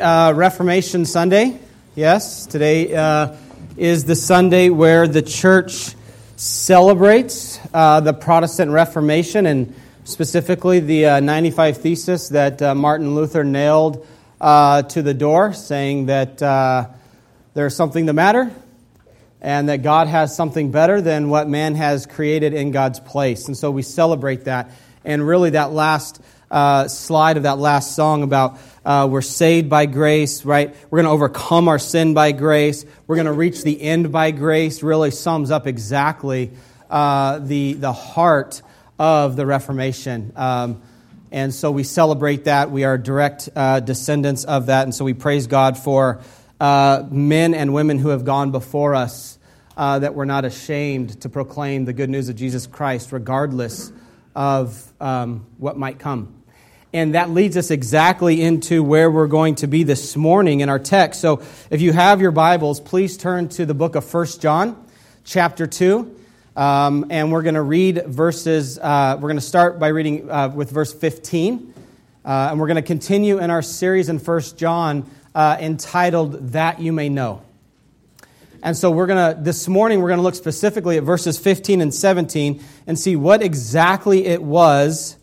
Uh, Reformation Sunday. Yes, today uh, is the Sunday where the church celebrates uh, the Protestant Reformation and specifically the uh, 95 Thesis that uh, Martin Luther nailed uh, to the door, saying that there's something the matter and that God has something better than what man has created in God's place. And so we celebrate that. And really, that last slide of that last song about uh, we're saved by grace, right? We're going to overcome our sin by grace. We're going to reach the end by grace. Really sums up exactly uh, the, the heart of the Reformation. Um, and so we celebrate that. We are direct uh, descendants of that. And so we praise God for uh, men and women who have gone before us, uh, that we're not ashamed to proclaim the good news of Jesus Christ, regardless of um, what might come. And that leads us exactly into where we're going to be this morning in our text. So if you have your Bibles, please turn to the book of 1 John, chapter 2. Um, and we're going to read verses, uh, we're going to start by reading uh, with verse 15. Uh, and we're going to continue in our series in 1 John uh, entitled That You May Know. And so we're going to, this morning, we're going to look specifically at verses 15 and 17 and see what exactly it was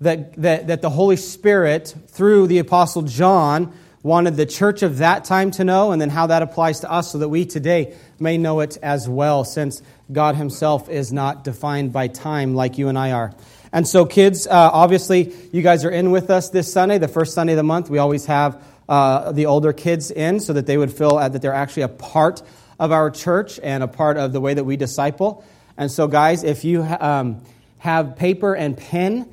that, that, that the Holy Spirit, through the Apostle John, wanted the church of that time to know, and then how that applies to us so that we today may know it as well, since God Himself is not defined by time like you and I are. And so, kids, uh, obviously, you guys are in with us this Sunday, the first Sunday of the month. We always have uh, the older kids in so that they would feel that they're actually a part of our church and a part of the way that we disciple. And so, guys, if you um, have paper and pen,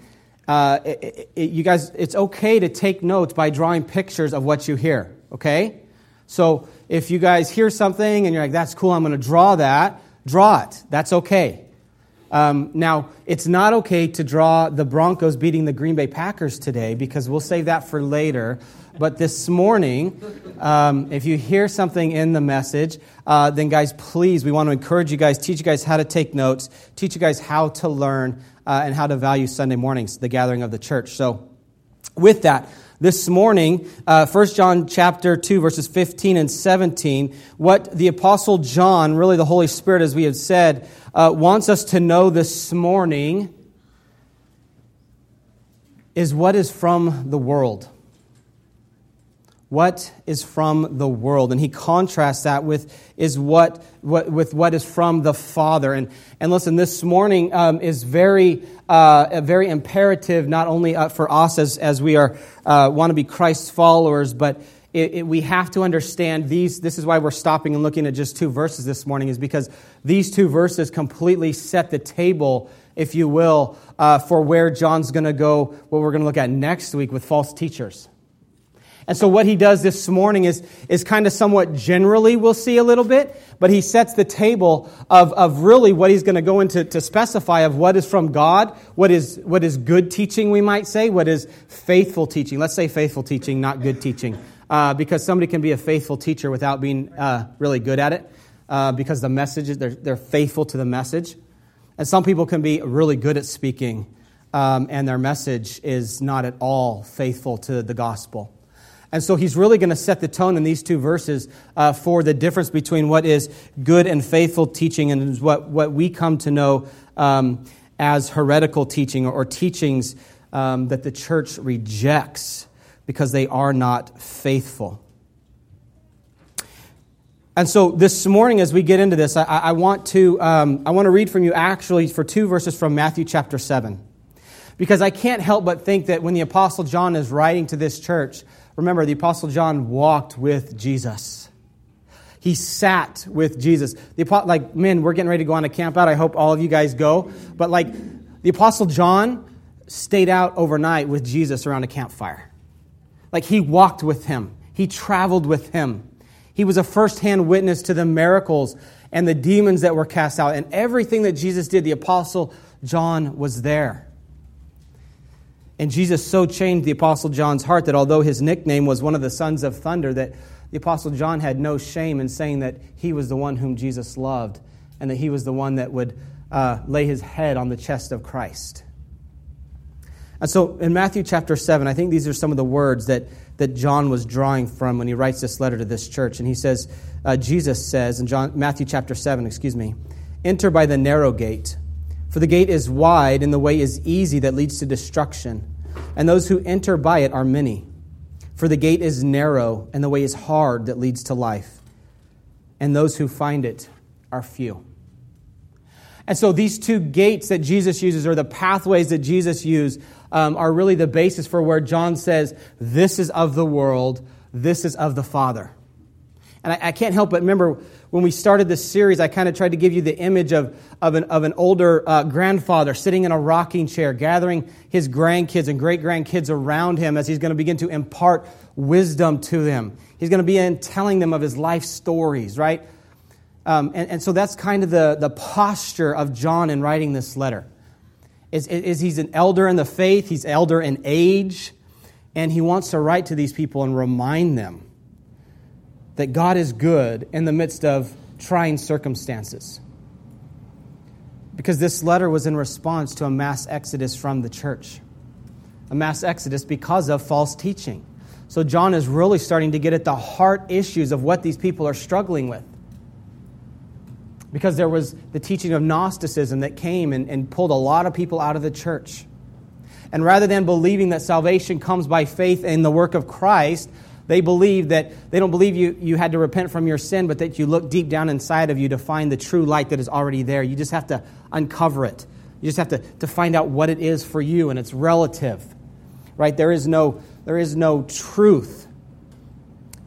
uh, it, it, you guys, it's okay to take notes by drawing pictures of what you hear, okay? So if you guys hear something and you're like, that's cool, I'm going to draw that, draw it. That's okay. Um, now, it's not okay to draw the Broncos beating the Green Bay Packers today because we'll save that for later. But this morning, um, if you hear something in the message, uh, then guys, please, we want to encourage you guys, teach you guys how to take notes, teach you guys how to learn uh, and how to value Sunday mornings, the gathering of the church. So, with that, this morning, uh, 1 John chapter 2, verses 15 and 17, what the Apostle John, really the Holy Spirit, as we have said, uh, wants us to know this morning is what is from the world what is from the world. And he contrasts that with is what, what with what is from the father. And and listen this morning um, is very uh, very imperative not only uh, for us as as we are uh, want to be christ's followers but it, it, we have to understand these this is why we're stopping and looking at just two verses this morning is because these two verses completely set the table if you will uh, for where john's going to go what we're going to look at next week with false teachers and so what he does this morning is, is kind of somewhat generally, we'll see a little bit, but he sets the table of, of really what he's going to go into to specify of what is from God, what is, what is good teaching, we might say, what is faithful teaching. Let's say faithful teaching, not good teaching. Uh, because somebody can be a faithful teacher without being uh, really good at it, uh, because the message, they're, they're faithful to the message. And some people can be really good at speaking, um, and their message is not at all faithful to the gospel. And so he's really going to set the tone in these two verses uh, for the difference between what is good and faithful teaching and what, what we come to know um, as heretical teaching or, or teachings um, that the church rejects because they are not faithful. And so this morning, as we get into this, I, I want to um, I want to read from you actually for two verses from Matthew chapter seven, because I can't help but think that when the apostle John is writing to this church, Remember, the Apostle John walked with Jesus. He sat with Jesus. The, like, men, we're getting ready to go on a camp out. I hope all of you guys go. But, like, the Apostle John stayed out overnight with Jesus around a campfire. Like, he walked with him, he traveled with him. He was a firsthand witness to the miracles and the demons that were cast out. And everything that Jesus did, the Apostle John was there. And Jesus so changed the Apostle John's heart that although his nickname was one of the sons of thunder, that the Apostle John had no shame in saying that he was the one whom Jesus loved and that he was the one that would uh, lay his head on the chest of Christ. And so in Matthew chapter 7, I think these are some of the words that, that John was drawing from when he writes this letter to this church. And he says, uh, Jesus says in John, Matthew chapter 7, excuse me, enter by the narrow gate, for the gate is wide and the way is easy that leads to destruction, and those who enter by it are many. For the gate is narrow and the way is hard that leads to life, and those who find it are few. And so these two gates that Jesus uses, or the pathways that Jesus used, um, are really the basis for where John says, This is of the world, this is of the Father. And I, I can't help but remember when we started this series, I kind of tried to give you the image of, of, an, of an older uh, grandfather sitting in a rocking chair, gathering his grandkids and great grandkids around him as he's going to begin to impart wisdom to them. He's going to begin telling them of his life stories, right? Um, and, and, so that's kind of the, the posture of John in writing this letter. Is, is he's an elder in the faith, he's elder in age, and he wants to write to these people and remind them that God is good in the midst of trying circumstances. Because this letter was in response to a mass exodus from the church, a mass exodus because of false teaching. So John is really starting to get at the heart issues of what these people are struggling with because there was the teaching of Gnosticism that came and, and pulled a lot of people out of the church. And rather than believing that salvation comes by faith in the work of Christ, they believe that they don't believe you, you had to repent from your sin, but that you look deep down inside of you to find the true light that is already there. You just have to uncover it. You just have to, to find out what it is for you, and it's relative. Right? There is no, there is no truth.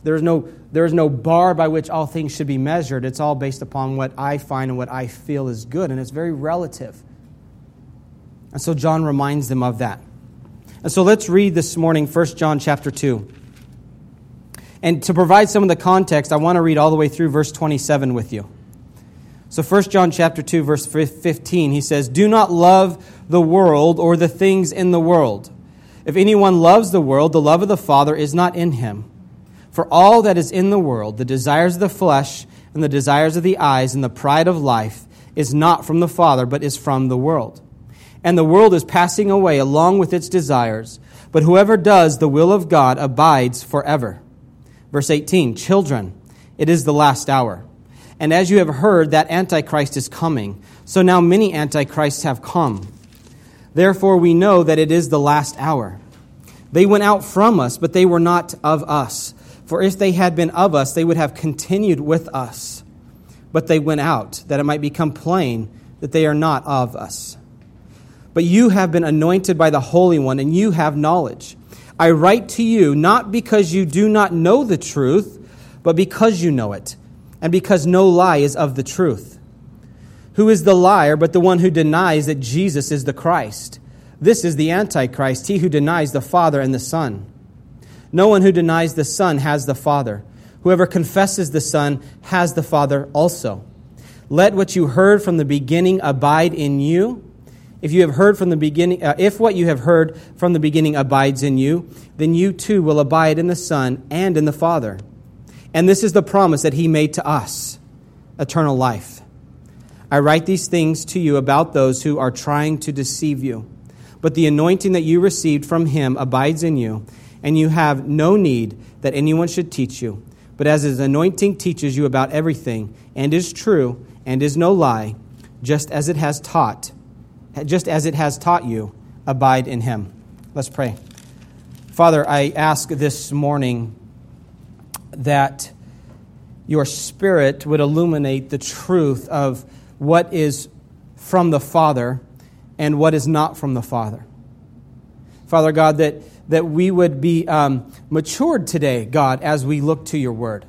There is no there is no bar by which all things should be measured. It's all based upon what I find and what I feel is good, and it's very relative. And so John reminds them of that. And so let's read this morning 1 John chapter 2. And to provide some of the context, I want to read all the way through verse 27 with you. So 1 John chapter 2 verse 15 he says, "Do not love the world or the things in the world. If anyone loves the world, the love of the Father is not in him." For all that is in the world, the desires of the flesh and the desires of the eyes and the pride of life, is not from the Father, but is from the world. And the world is passing away along with its desires, but whoever does the will of God abides forever. Verse 18 Children, it is the last hour. And as you have heard that Antichrist is coming, so now many Antichrists have come. Therefore, we know that it is the last hour. They went out from us, but they were not of us. For if they had been of us, they would have continued with us. But they went out, that it might become plain that they are not of us. But you have been anointed by the Holy One, and you have knowledge. I write to you not because you do not know the truth, but because you know it, and because no lie is of the truth. Who is the liar but the one who denies that Jesus is the Christ? This is the Antichrist, he who denies the Father and the Son. No one who denies the Son has the Father. Whoever confesses the Son has the Father also. Let what you heard from the beginning abide in you. If you have heard from the beginning, uh, if what you have heard from the beginning abides in you, then you too will abide in the Son and in the Father. And this is the promise that He made to us eternal life. I write these things to you about those who are trying to deceive you. But the anointing that you received from Him abides in you and you have no need that anyone should teach you. But as his anointing teaches you about everything, and is true, and is no lie, just as it has taught, just as it has taught you, abide in him. Let's pray. Father, I ask this morning that your Spirit would illuminate the truth of what is from the Father and what is not from the Father. Father God, that that we would be um, matured today, God, as we look to your word.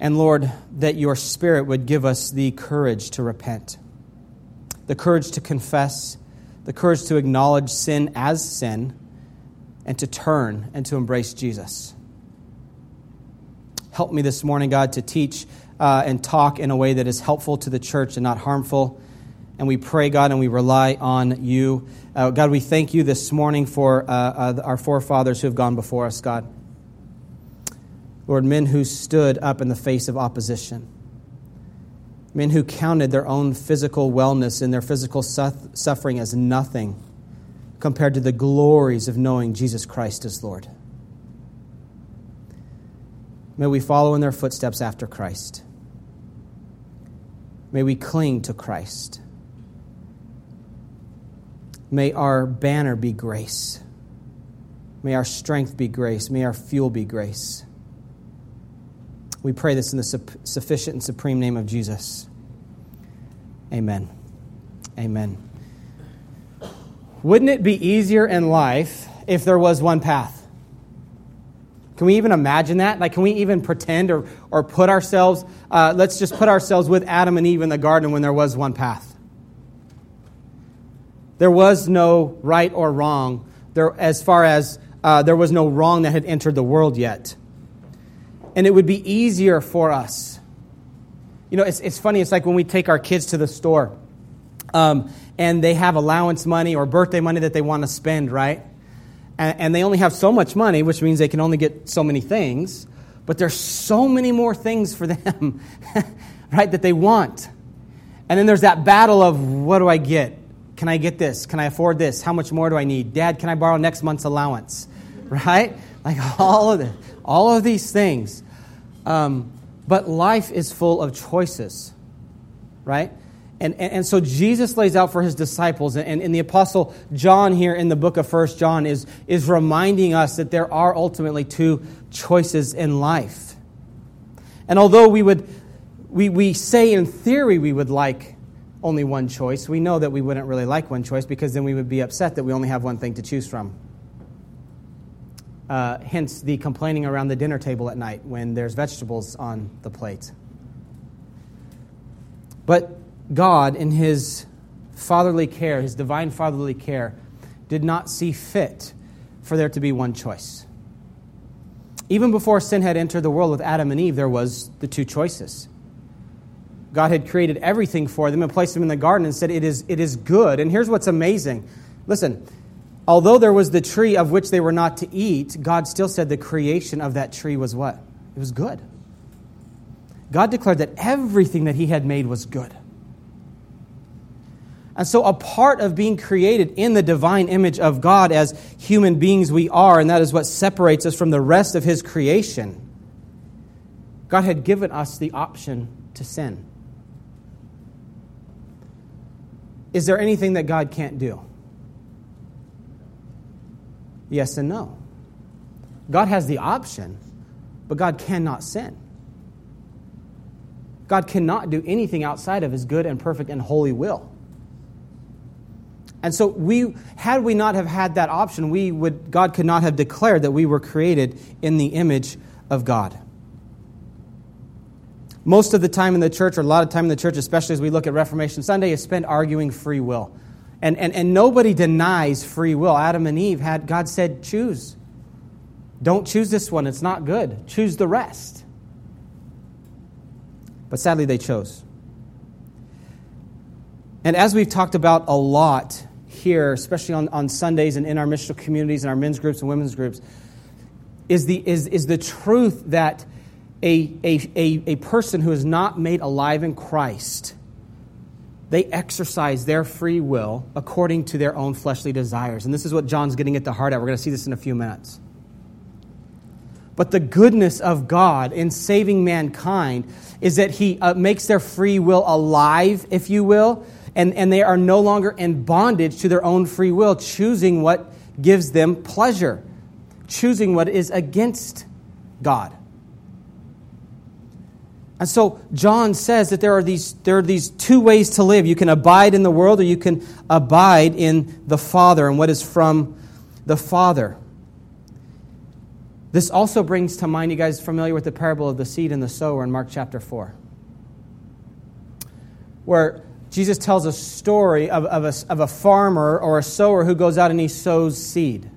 And Lord, that your spirit would give us the courage to repent, the courage to confess, the courage to acknowledge sin as sin, and to turn and to embrace Jesus. Help me this morning, God, to teach uh, and talk in a way that is helpful to the church and not harmful. And we pray, God, and we rely on you. Uh, God, we thank you this morning for uh, uh, our forefathers who have gone before us, God. Lord, men who stood up in the face of opposition, men who counted their own physical wellness and their physical suffering as nothing compared to the glories of knowing Jesus Christ as Lord. May we follow in their footsteps after Christ. May we cling to Christ. May our banner be grace. May our strength be grace. May our fuel be grace. We pray this in the sufficient and supreme name of Jesus. Amen. Amen. Wouldn't it be easier in life if there was one path? Can we even imagine that? Like, can we even pretend or, or put ourselves, uh, let's just put ourselves with Adam and Eve in the garden when there was one path? There was no right or wrong there, as far as uh, there was no wrong that had entered the world yet. And it would be easier for us. You know, it's, it's funny, it's like when we take our kids to the store um, and they have allowance money or birthday money that they want to spend, right? And, and they only have so much money, which means they can only get so many things. But there's so many more things for them, right, that they want. And then there's that battle of what do I get? Can I get this? Can I afford this? How much more do I need? Dad, can I borrow next month's allowance? Right? Like all of the, all of these things. Um, but life is full of choices, right? And, and, and, so Jesus lays out for his disciples, and, and the Apostle John here in the book of First John is, is reminding us that there are ultimately two choices in life. And although we would we, we say in theory we would like only one choice, we know that we wouldn't really like one choice because then we would be upset that we only have one thing to choose from. Uh, hence the complaining around the dinner table at night when there's vegetables on the plate. But God, in His fatherly care, His divine fatherly care, did not see fit for there to be one choice. Even before sin had entered the world with Adam and Eve, there was the two choices. God had created everything for them and placed them in the garden and said, It is, it is good. And here's what's amazing. Listen, although there was the tree of which they were not to eat, God still said the creation of that tree was what? It was good. God declared that everything that He had made was good. And so, a part of being created in the divine image of God as human beings we are, and that is what separates us from the rest of His creation, God had given us the option to sin. Is there anything that God can't do? Yes and no. God has the option, but God cannot sin. God cannot do anything outside of his good and perfect and holy will. And so we had we not have had that option, we would God could not have declared that we were created in the image of God most of the time in the church, or a lot of time in the church, especially as we look at Reformation Sunday, is spent arguing free will. And, and, and nobody denies free will. Adam and Eve had, God said, choose. Don't choose this one, it's not good. Choose the rest. But sadly, they chose. And as we've talked about a lot here, especially on, on Sundays and in our missional communities and our men's groups and women's groups, is the, is, is the truth that a, a, a, a person who is not made alive in Christ, they exercise their free will according to their own fleshly desires. And this is what John's getting at the heart of. We're going to see this in a few minutes. But the goodness of God in saving mankind is that He uh, makes their free will alive, if you will, and, and they are no longer in bondage to their own free will, choosing what gives them pleasure, choosing what is against God. And so John says that there are, these, there are these two ways to live. You can abide in the world or you can abide in the Father and what is from the Father. This also brings to mind, you guys familiar with the parable of the seed and the sower in Mark chapter 4, where Jesus tells a story of, of, a, of a farmer or a sower who goes out and he sows seed.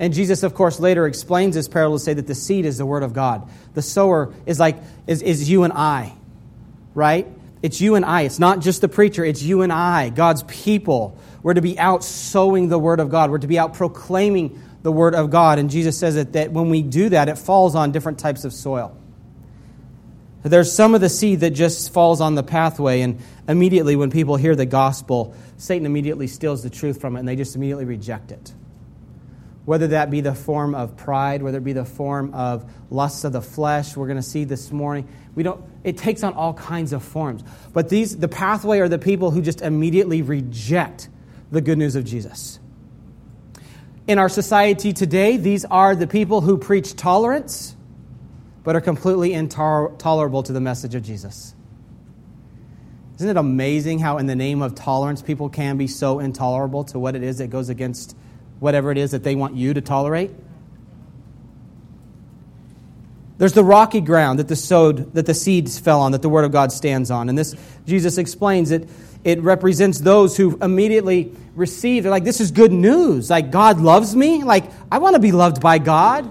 And Jesus, of course, later explains this parable to say that the seed is the word of God. The sower is like is, is you and I, right? It's you and I. It's not just the preacher, it's you and I, God's people. We're to be out sowing the word of God. We're to be out proclaiming the word of God. And Jesus says that, that when we do that, it falls on different types of soil. There's some of the seed that just falls on the pathway, and immediately when people hear the gospel, Satan immediately steals the truth from it, and they just immediately reject it. Whether that be the form of pride, whether it be the form of lusts of the flesh. We're going to see this morning. We don't, it takes on all kinds of forms. But these, the pathway are the people who just immediately reject the good news of Jesus. In our society today, these are the people who preach tolerance, but are completely intolerable to the message of Jesus. Isn't it amazing how, in the name of tolerance, people can be so intolerable to what it is that goes against whatever it is that they want you to tolerate? There's the rocky ground that the sowed, that the seeds fell on, that the word of God stands on. And this, Jesus explains it, it represents those who immediately receive. They're like, this is good news. Like, God loves me. Like, I want to be loved by God.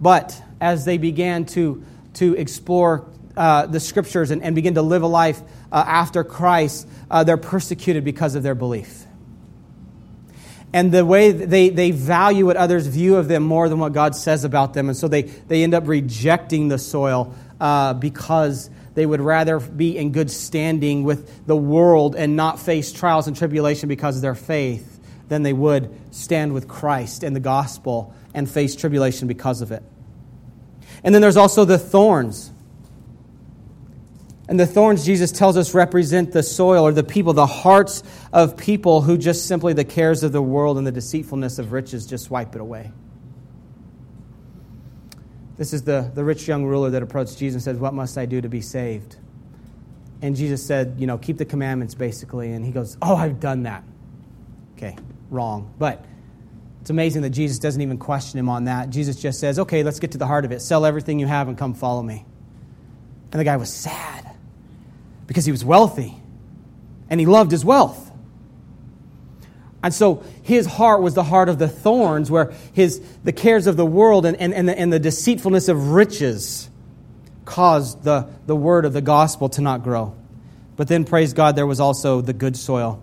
But as they began to, to explore uh, the scriptures and, and, begin to live a life uh, after Christ, uh, they're persecuted because of their belief. And the way they, they value what others view of them more than what God says about them. And so they, they end up rejecting the soil uh, because they would rather be in good standing with the world and not face trials and tribulation because of their faith than they would stand with Christ and the gospel and face tribulation because of it. And then there's also the thorns. And the thorns, Jesus tells us, represent the soil or the people, the hearts of people who just simply the cares of the world and the deceitfulness of riches just wipe it away. This is the, the rich young ruler that approached Jesus and said, What must I do to be saved? And Jesus said, You know, keep the commandments basically. And he goes, Oh, I've done that. Okay, wrong. But it's amazing that Jesus doesn't even question him on that. Jesus just says, Okay, let's get to the heart of it. Sell everything you have and come follow me. And the guy was sad because he was wealthy and he loved his wealth. And so his heart was the heart of the thorns, where his, the cares of the world and, and, and, the, and the deceitfulness of riches caused the, the word of the gospel to not grow. But then, praise God, there was also the good soil.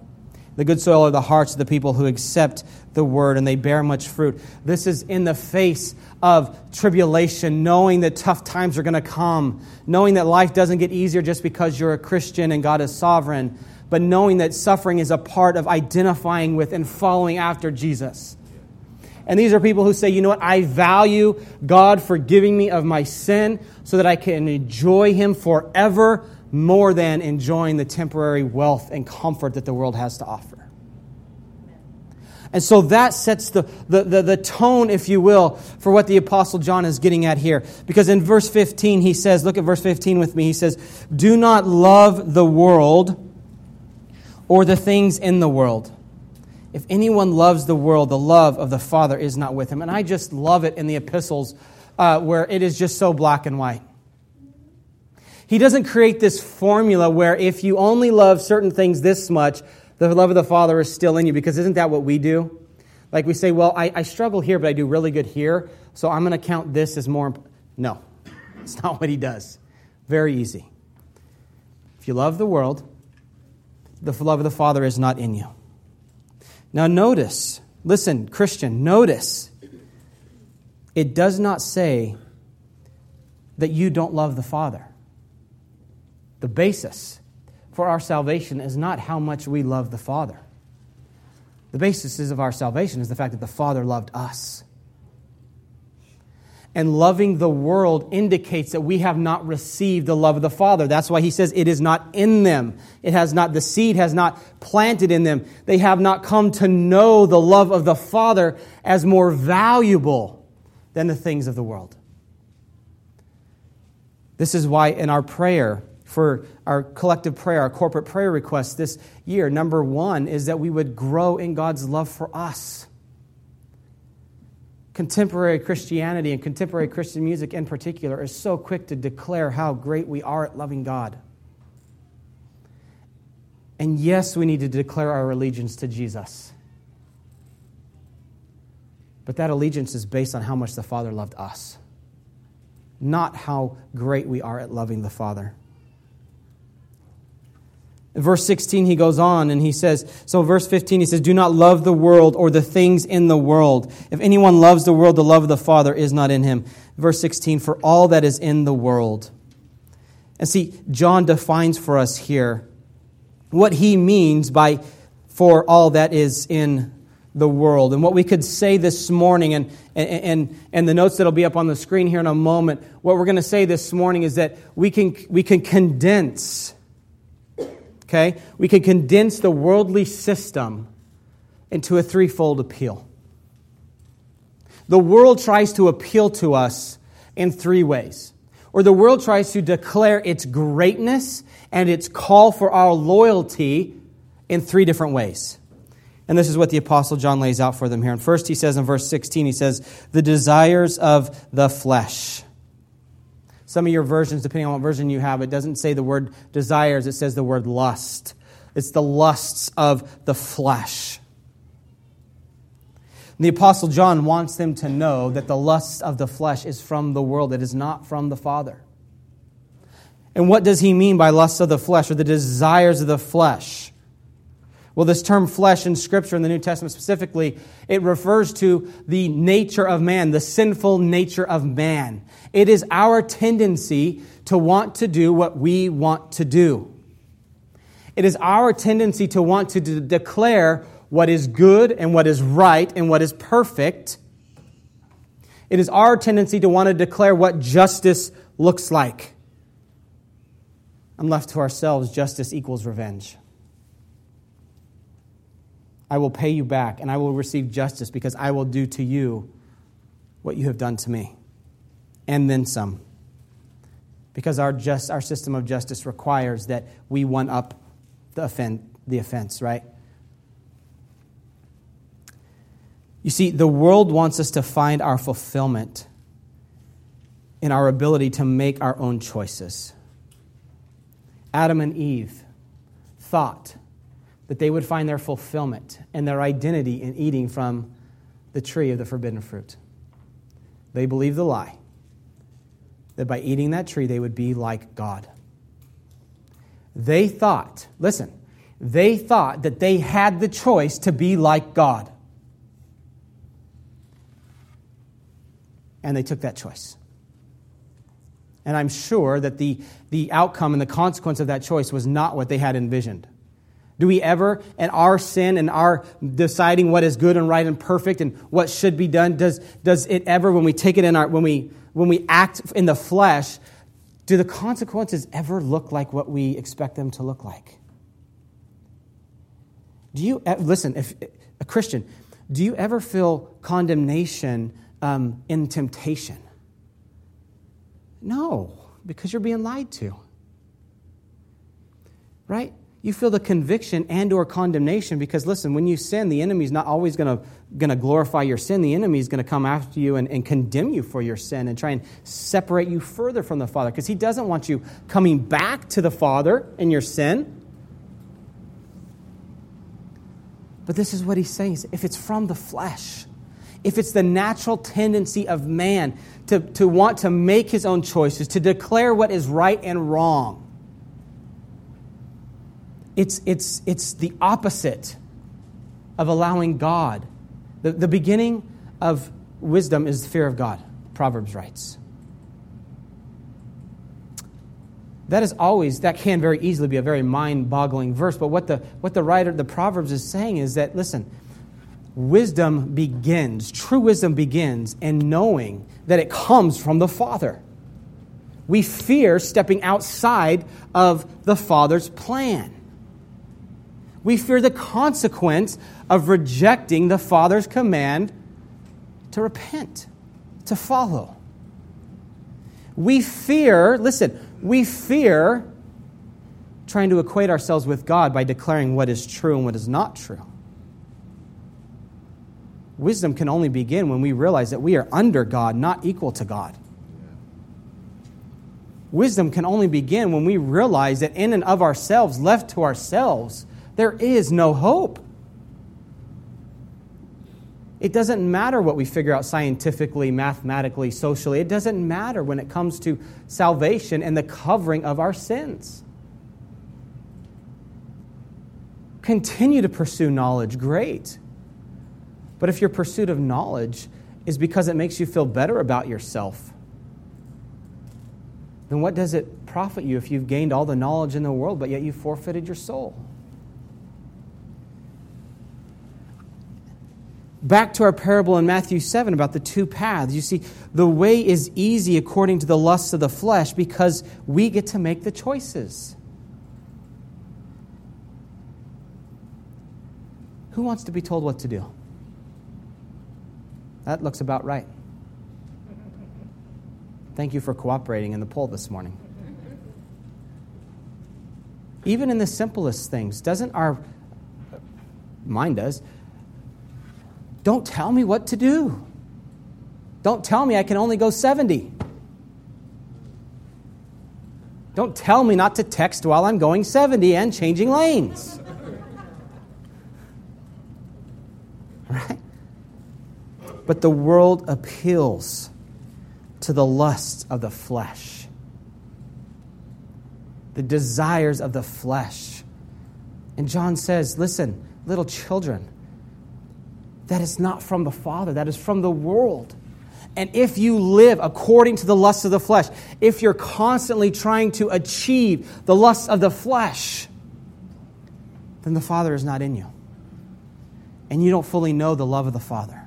The good soil are the hearts of the people who accept the word and they bear much fruit. This is in the face of tribulation, knowing that tough times are going to come, knowing that life doesn't get easier just because you're a Christian and God is sovereign, but knowing that suffering is a part of identifying with and following after Jesus. And these are people who say, you know what, I value God forgiving me of my sin so that I can enjoy Him forever more than enjoying the temporary wealth and comfort that the world has to offer. And so that sets the, the, the, the, tone, if you will, for what the Apostle John is getting at here. Because in verse 15, he says, look at verse 15 with me. He says, Do not love the world or the things in the world. If anyone loves the world, the love of the Father is not with him. And I just love it in the epistles uh, where it is just so black and white. He doesn't create this formula where if you only love certain things this much, the love of the Father is still in you, because isn't that what we do? Like we say, well, I, I struggle here, but I do really good here, so I'm going to count this as more. Imp-. No, it's not what he does. Very easy. If you love the world, the love of the Father is not in you. Now, notice, listen, Christian, notice, it does not say that you don't love the Father. The basis for our salvation is not how much we love the Father. The basis of our salvation is the fact that the Father loved us. And loving the world indicates that we have not received the love of the Father. That's why he says it is not in them. It has not, the seed has not planted in them. They have not come to know the love of the Father as more valuable than the things of the world. This is why in our prayer, for our collective prayer, our corporate prayer request this year. Number one is that we would grow in God's love for us. Contemporary Christianity and contemporary Christian music in particular is so quick to declare how great we are at loving God. And yes, we need to declare our allegiance to Jesus. But that allegiance is based on how much the Father loved us, not how great we are at loving the Father. Verse 16, he goes on and he says, so verse 15, he says, Do not love the world or the things in the world. If anyone loves the world, the love of the Father is not in him. Verse 16, for all that is in the world. And see, John defines for us here what he means by for all that is in the world. And what we could say this morning, and, and, and the notes that'll be up on the screen here in a moment, what we're going to say this morning is that we can, we can condense, okay? We can condense the worldly system into a threefold appeal. The world tries to appeal to us in three ways. Or the world tries to declare its greatness and its call for our loyalty in three different ways. And this is what the Apostle John lays out for them here. And first, he says in verse 16, he says, the desires of the flesh. Some of your versions, depending on what version you have, it doesn't say the word desires, it says the word lust. It's the lusts of the flesh. The Apostle John wants them to know that the lust of the flesh is from the world, it is not from the Father. And what does he mean by lust of the flesh or the desires of the flesh? Well, this term flesh in Scripture, in the New Testament specifically, it refers to the nature of man, the sinful nature of man. It is our tendency to want to do what we want to do. It is our tendency to want to de- declare what is good and what is right and what is perfect. It is our tendency to want to declare what justice looks like. And left to ourselves, justice equals revenge. I will pay you back and I will receive justice because I will do to you what you have done to me. And then some. Because our, just, our system of justice requires that we one up the, offend, the offense, right? You see, the world wants us to find our fulfillment in our ability to make our own choices. Adam and Eve thought that they would find their fulfillment and their identity in eating from the tree of the forbidden fruit. They believed the lie that by eating that tree they would be like God. They thought, listen, they thought that they had the choice to be like God. And they took that choice. And I'm sure that the, the outcome and the consequence of that choice was not what they had envisioned. Do we ever, in our sin and our deciding what is good and right and perfect and what should be done, does, does it ever, when we take it in our, when we, when we act in the flesh, do the consequences ever look like what we expect them to look like? Do you, listen, if a Christian, do you ever feel condemnation um, in temptation? No, because you're being lied to. Right? You feel the conviction and or condemnation because listen when you sin the enemy is not always going to glorify your sin. The enemy is going to come after you and, and condemn you for your sin and try and separate you further from the father because he doesn't want you coming back to the father in your sin. But this is what he's saying if it's from the flesh if it's the natural tendency of man to, to want to make his own choices to declare what is right and wrong it's, it's, it's the opposite of allowing God. The, the beginning of wisdom is the fear of God, Proverbs writes. That is always, that can very easily be a very mind boggling verse, but what the, what the writer, the Proverbs is saying is that, listen, wisdom begins, true wisdom begins in knowing that it comes from the Father. We fear stepping outside of the Father's plan we fear the consequence of rejecting the Father's command to repent, to follow. We fear, listen, we fear trying to equate ourselves with God by declaring what is true and what is not true. Wisdom can only begin when we realize that we are under God, not equal to God. Wisdom can only begin when we realize that in and of ourselves, left to ourselves, there is no hope. It doesn't matter what we figure out scientifically, mathematically, socially. It doesn't matter when it comes to salvation and the covering of our sins. Continue to pursue knowledge, great. But if your pursuit of knowledge is because it makes you feel better about yourself, then what does it profit you if you've gained all the knowledge in the world, but yet you forfeited your soul? Back to our parable in Matthew 7 about the two paths. You see, the way is easy according to the lusts of the flesh because we get to make the choices. Who wants to be told what to do? That looks about right. Thank you for cooperating in the poll this morning. Even in the simplest things, doesn't our mind does? Don't tell me what to do. Don't tell me I can only go 70. Don't tell me not to text while I'm going 70 and changing lanes. Right? But the world appeals to the lusts of the flesh, the desires of the flesh. And John says, listen, little children, that is not from the Father, that is from the world. And if you live according to the lusts of the flesh, if you're constantly trying to achieve the lusts of the flesh, then the Father is not in you and you don't fully know the love of the Father.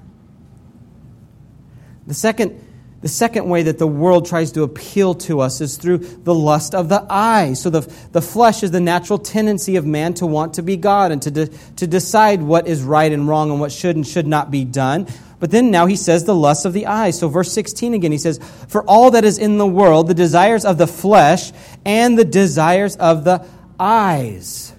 The second, the second way that the world tries to appeal to us is through the lust of the eye. So the, the flesh is the natural tendency of man to want to be God and to, de, to decide what is right and wrong and what should and should not be done. But then now he says the lust of the eye. So verse 16 again, he says, For all that is in the world, the desires of the flesh and the desires of the eyes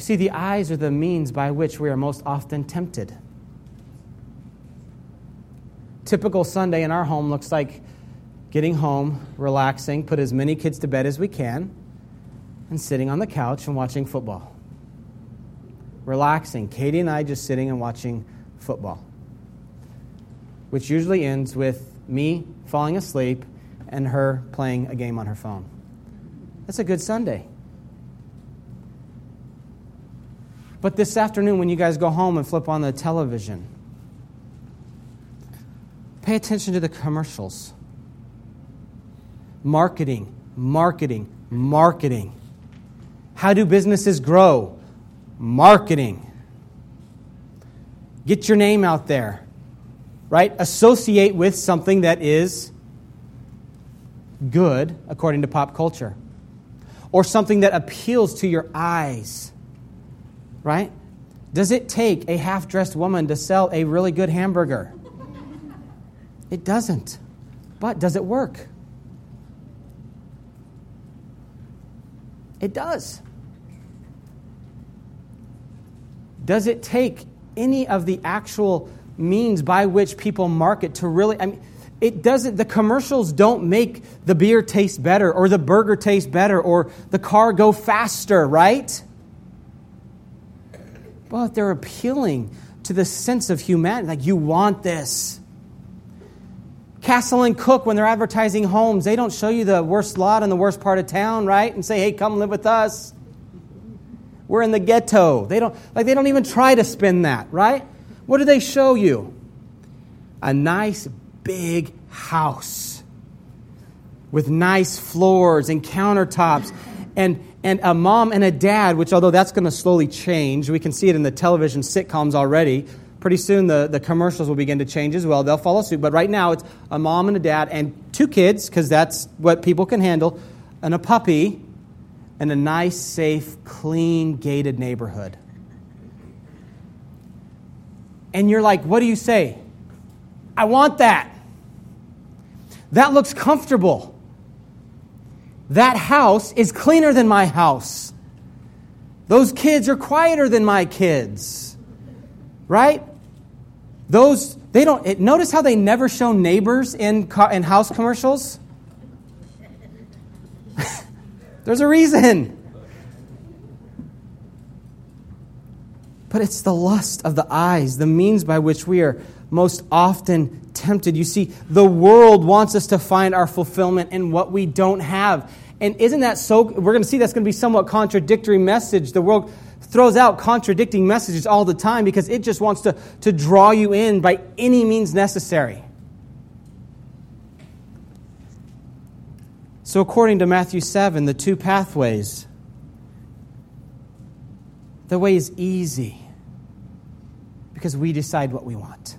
you see, the eyes are the means by which we are most often tempted. Typical Sunday in our home looks like getting home, relaxing, put as many kids to bed as we can, and sitting on the couch and watching football. Relaxing. Katie and I just sitting and watching football, which usually ends with me falling asleep and her playing a game on her phone. That's a good Sunday. But this afternoon, when you guys go home and flip on the television, pay attention to the commercials. Marketing, marketing, marketing. How do businesses grow? Marketing. Get your name out there, right? Associate with something that is good, according to pop culture, or something that appeals to your eyes right? Does it take a half dressed woman to sell a really good hamburger? It doesn't. But does it work? It does. Does it take any of the actual means by which people market to really? I mean, it doesn't, the commercials don't make the beer taste better or the burger taste better or the car go faster, right? But they're appealing to the sense of humanity. Like, you want this. Castle and Cooke, when they're advertising homes, they don't show you the worst lot in the worst part of town, right? And say, hey, come live with us. We're in the ghetto. They don't, like, they don't even try to spin that, right? What do they show you? A nice big house with nice floors and countertops and and a mom and a dad, which although that's going to slowly change, we can see it in the television sitcoms already. Pretty soon the, the commercials will begin to change as well. They'll follow suit. But right now it's a mom and a dad and two kids, because that's what people can handle, and a puppy, and a nice, safe, clean, gated neighborhood. And you're like, what do you say? I want that. That looks comfortable. That house is cleaner than my house. Those kids are quieter than my kids. Right? Those, they don't, it, notice how they never show neighbors in, in house commercials? There's a reason. But it's the lust of the eyes, the means by which we are most often tempted. You see, the world wants us to find our fulfillment in what we don't have. And isn't that so? We're going to see that's going to be somewhat contradictory message. The world throws out contradicting messages all the time because it just wants to, to draw you in by any means necessary. So, according to Matthew 7, the two pathways, the way is easy. Because we decide what we want.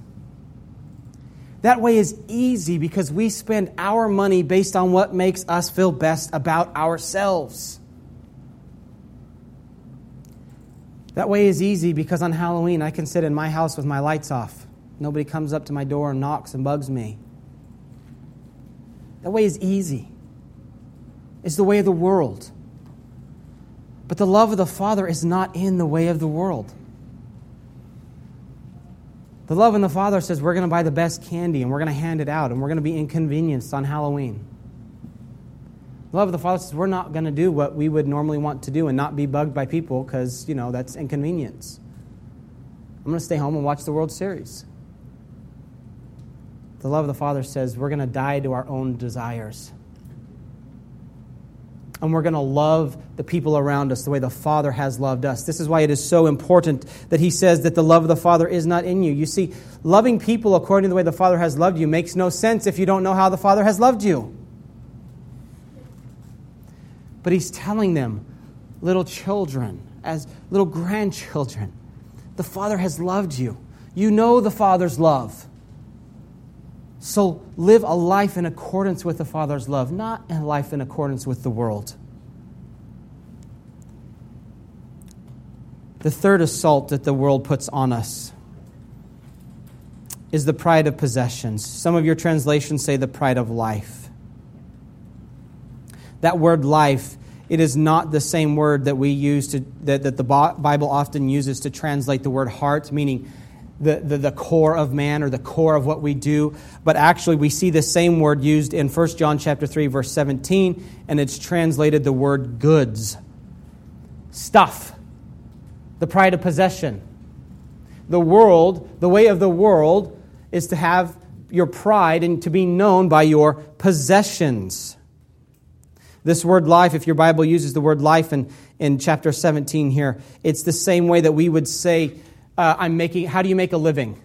That way is easy because we spend our money based on what makes us feel best about ourselves. That way is easy because on Halloween I can sit in my house with my lights off. Nobody comes up to my door and knocks and bugs me. That way is easy. It's the way of the world. But the love of the Father is not in the way of the world. The love in the Father says we're going to buy the best candy and we're going to hand it out and we're going to be inconvenienced on Halloween. The love of the Father says we're not going to do what we would normally want to do and not be bugged by people because, you know, that's inconvenience. I'm going to stay home and watch the World Series. The love of the Father says we're going to die to our own desires and we're going to love the people around us the way the Father has loved us. This is why it is so important that He says that the love of the Father is not in you. You see, loving people according to the way the Father has loved you makes no sense if you don't know how the Father has loved you. But He's telling them, little children, as little grandchildren, the Father has loved you. You know the Father's love. So live a life in accordance with the Father's love, not a life in accordance with the world. The third assault that the world puts on us is the pride of possessions. Some of your translations say the pride of life. That word life, it is not the same word that we use to, that, that the Bible often uses to translate the word heart, meaning the, the, the, core of man or the core of what we do. But actually we see the same word used in 1 john chapter 3 verse 17 and it's translated the word goods. Stuff. The pride of possession. The world the way of the world is to have your pride and to be known by your possessions this word life if your bible uses the word life in, in chapter 17 here it's the same way that we would say uh, I'm making, how do you make a living?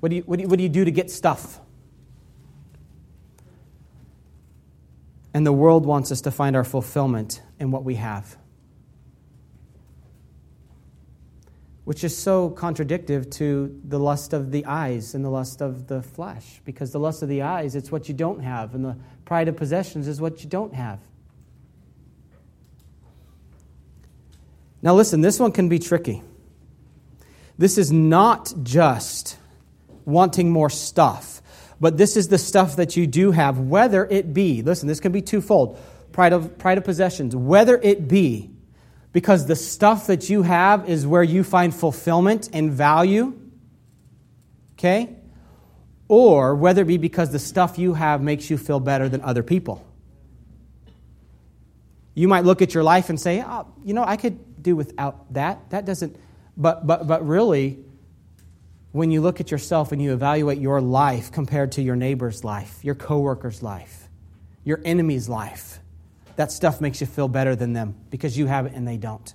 What do, you, what, do you, what do you do to get stuff? And the world wants us to find our fulfillment in what we have. Which is so contradictory to the lust of the eyes and the lust of the flesh. Because the lust of the eyes, it's what you don't have, and the pride of possessions is what you don't have. Now, listen, this one can be tricky. This is not just wanting more stuff, but this is the stuff that you do have, whether it be, listen, this can be twofold pride of, pride of possessions, whether it be because the stuff that you have is where you find fulfillment and value, okay? Or whether it be because the stuff you have makes you feel better than other people. You might look at your life and say, oh, you know, I could do without that. That doesn't but, but, but really, when you look at yourself and you evaluate your life compared to your neighbor's life, your coworker's life, your enemy's life, that stuff makes you feel better than them because you have it and they don't.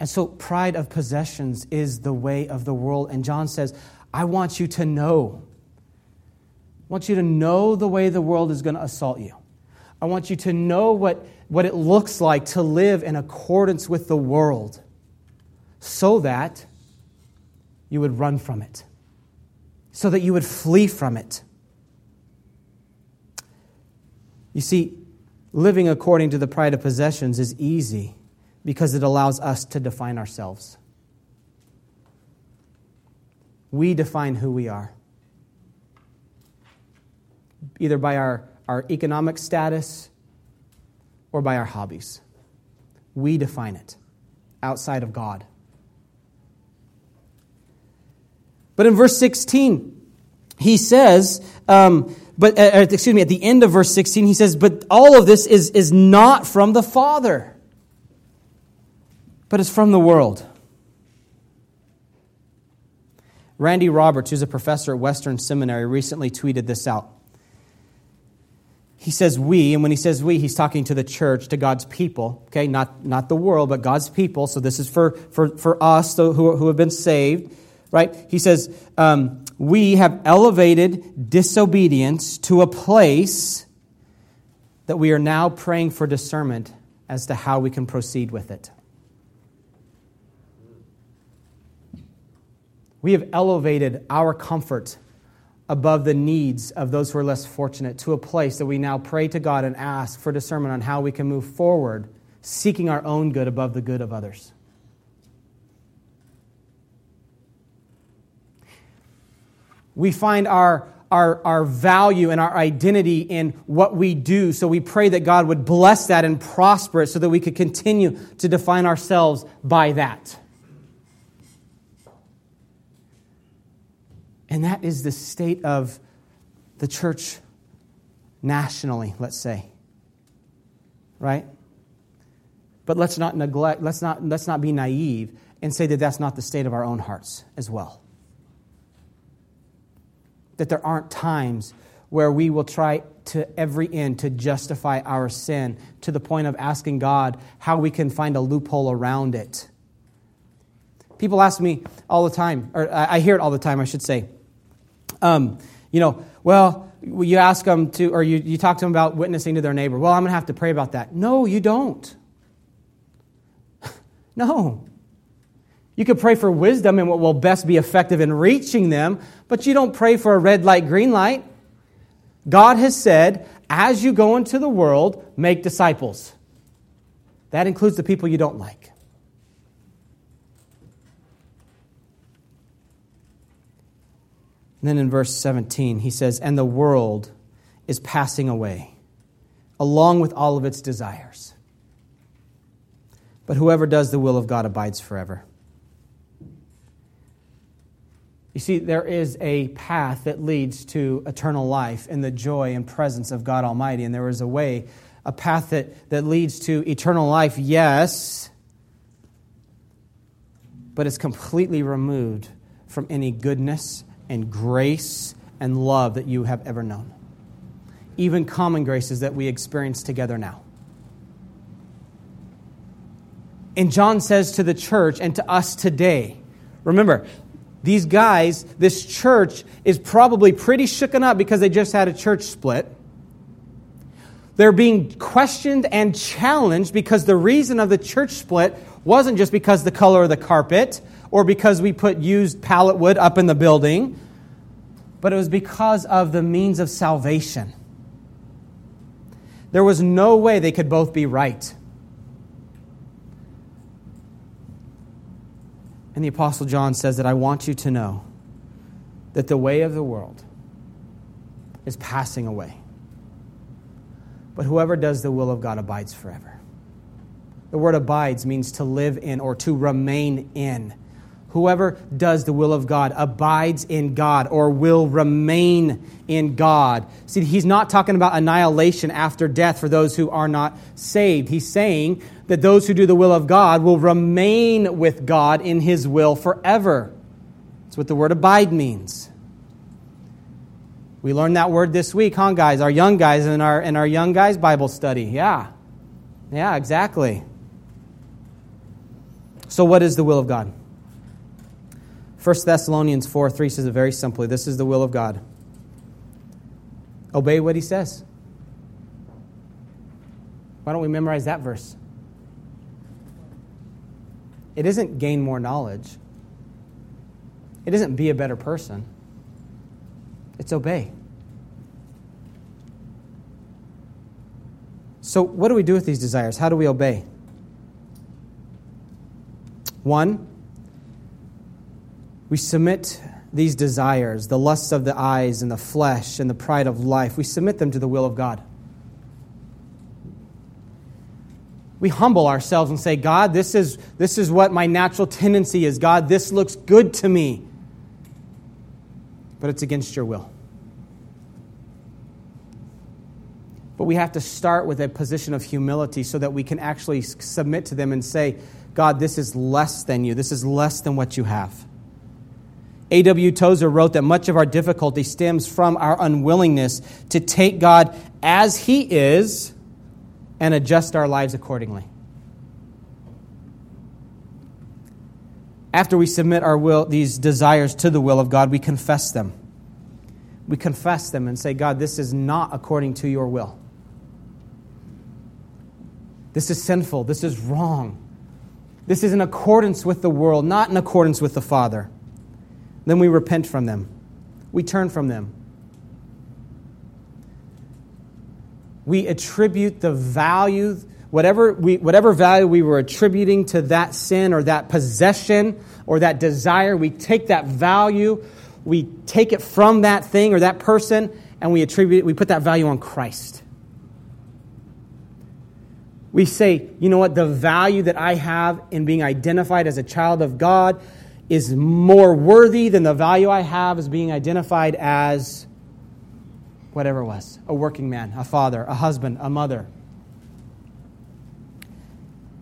And so, pride of possessions is the way of the world. And John says, I want you to know. I want you to know the way the world is going to assault you. I want you to know what, what it looks like to live in accordance with the world so that you would run from it, so that you would flee from it. You see, living according to the pride of possessions is easy because it allows us to define ourselves. We define who we are, either by our our economic status, or by our hobbies. We define it outside of God. But in verse 16, he says, um, but uh, excuse me, at the end of verse 16, he says, But all of this is, is not from the Father, but it's from the world. Randy Roberts, who's a professor at Western Seminary, recently tweeted this out he says we, and when he says we, he's talking to the church, to God's people, okay? Not, not the world, but God's people. So this is for, for, for us who, who have been saved, right? He says, um, We have elevated disobedience to a place that we are now praying for discernment as to how we can proceed with it. We have elevated our comfort above the needs of those who are less fortunate to a place that we now pray to God and ask for discernment on how we can move forward, seeking our own good above the good of others. We find our, our, our value and our identity in what we do. So we pray that God would bless that and prosper it so that we could continue to define ourselves by that. And that is the state of the church nationally, let's say. Right? But let's not neglect, let's not, let's not be naive and say that that's not the state of our own hearts as well that there aren't times where we will try to every end to justify our sin to the point of asking God how we can find a loophole around it. People ask me all the time, or I hear it all the time, I should say. Um, you know, well, you ask them to, or you, you talk to them about witnessing to their neighbor. Well, I'm going to have to pray about that. No, you don't. no. You could pray for wisdom and what will best be effective in reaching them, but you don't pray for a red light, green light. God has said, as you go into the world, make disciples. That includes the people you don't like. And then in verse 17, he says, And the world is passing away, along with all of its desires. But whoever does the will of God abides forever. You see, there is a path that leads to eternal life in the joy and presence of God Almighty. And there is a way, a path that, that leads to eternal life, yes, but it's completely removed from any goodness and grace and love that you have ever known. Even common graces that we experience together now. And John says to the church and to us today, remember, these guys, this church, is probably pretty shooken up because they just had a church split. They're being questioned and challenged because the reason of the church split wasn't just because the color of the carpet or because we put used pallet wood up in the building, but it was because of the means of salvation. There was no way they could both be right. And the Apostle John says that I want you to know that the way of the world is passing away. But whoever does the will of God abides forever. The word abides means to live in or to remain in. Whoever does the will of God abides in God or will remain in God. See, he's not talking about annihilation after death for those who are not saved. He's saying that those who do the will of God will remain with God in his will forever. That's what the word abide means. We learned that word this week, huh, guys? Our young guys in our, in our young guys Bible study. Yeah. Yeah, exactly. So, what is the will of God? 1 Thessalonians 4 3 says it very simply this is the will of God. Obey what he says. Why don't we memorize that verse? It isn't gain more knowledge, it isn't be a better person, it's obey. So, what do we do with these desires? How do we obey? One, we submit these desires, the lusts of the eyes and the flesh and the pride of life, we submit them to the will of God. We humble ourselves and say, God, this is, this is what my natural tendency is. God, this looks good to me. But it's against your will. But we have to start with a position of humility so that we can actually submit to them and say, God, this is less than you. This is less than what you have. A.W. Tozer wrote that much of our difficulty stems from our unwillingness to take God as He is and adjust our lives accordingly. After we submit our will, these desires to the will of God, we confess them. We confess them and say, God, this is not according to your will. This is sinful. This is wrong. This is in accordance with the world, not in accordance with the Father. Then we repent from them. We turn from them. We attribute the value, whatever, we, whatever value we were attributing to that sin or that possession or that desire, we take that value, we take it from that thing or that person, and we attribute we put that value on Christ. We say, you know what, the value that I have in being identified as a child of God is more worthy than the value I have as being identified as whatever it was a working man, a father, a husband, a mother.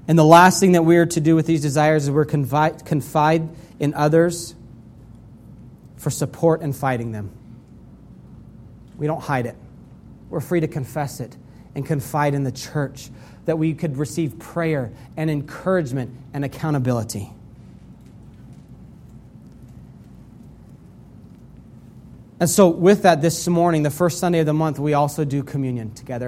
And the last thing that we are to do with these desires is we're confide, confide in others for support and fighting them. We don't hide it. We're free to confess it and confide in the church that we could receive prayer and encouragement and accountability. And so, with that, this morning, the first Sunday of the month, we also do communion together.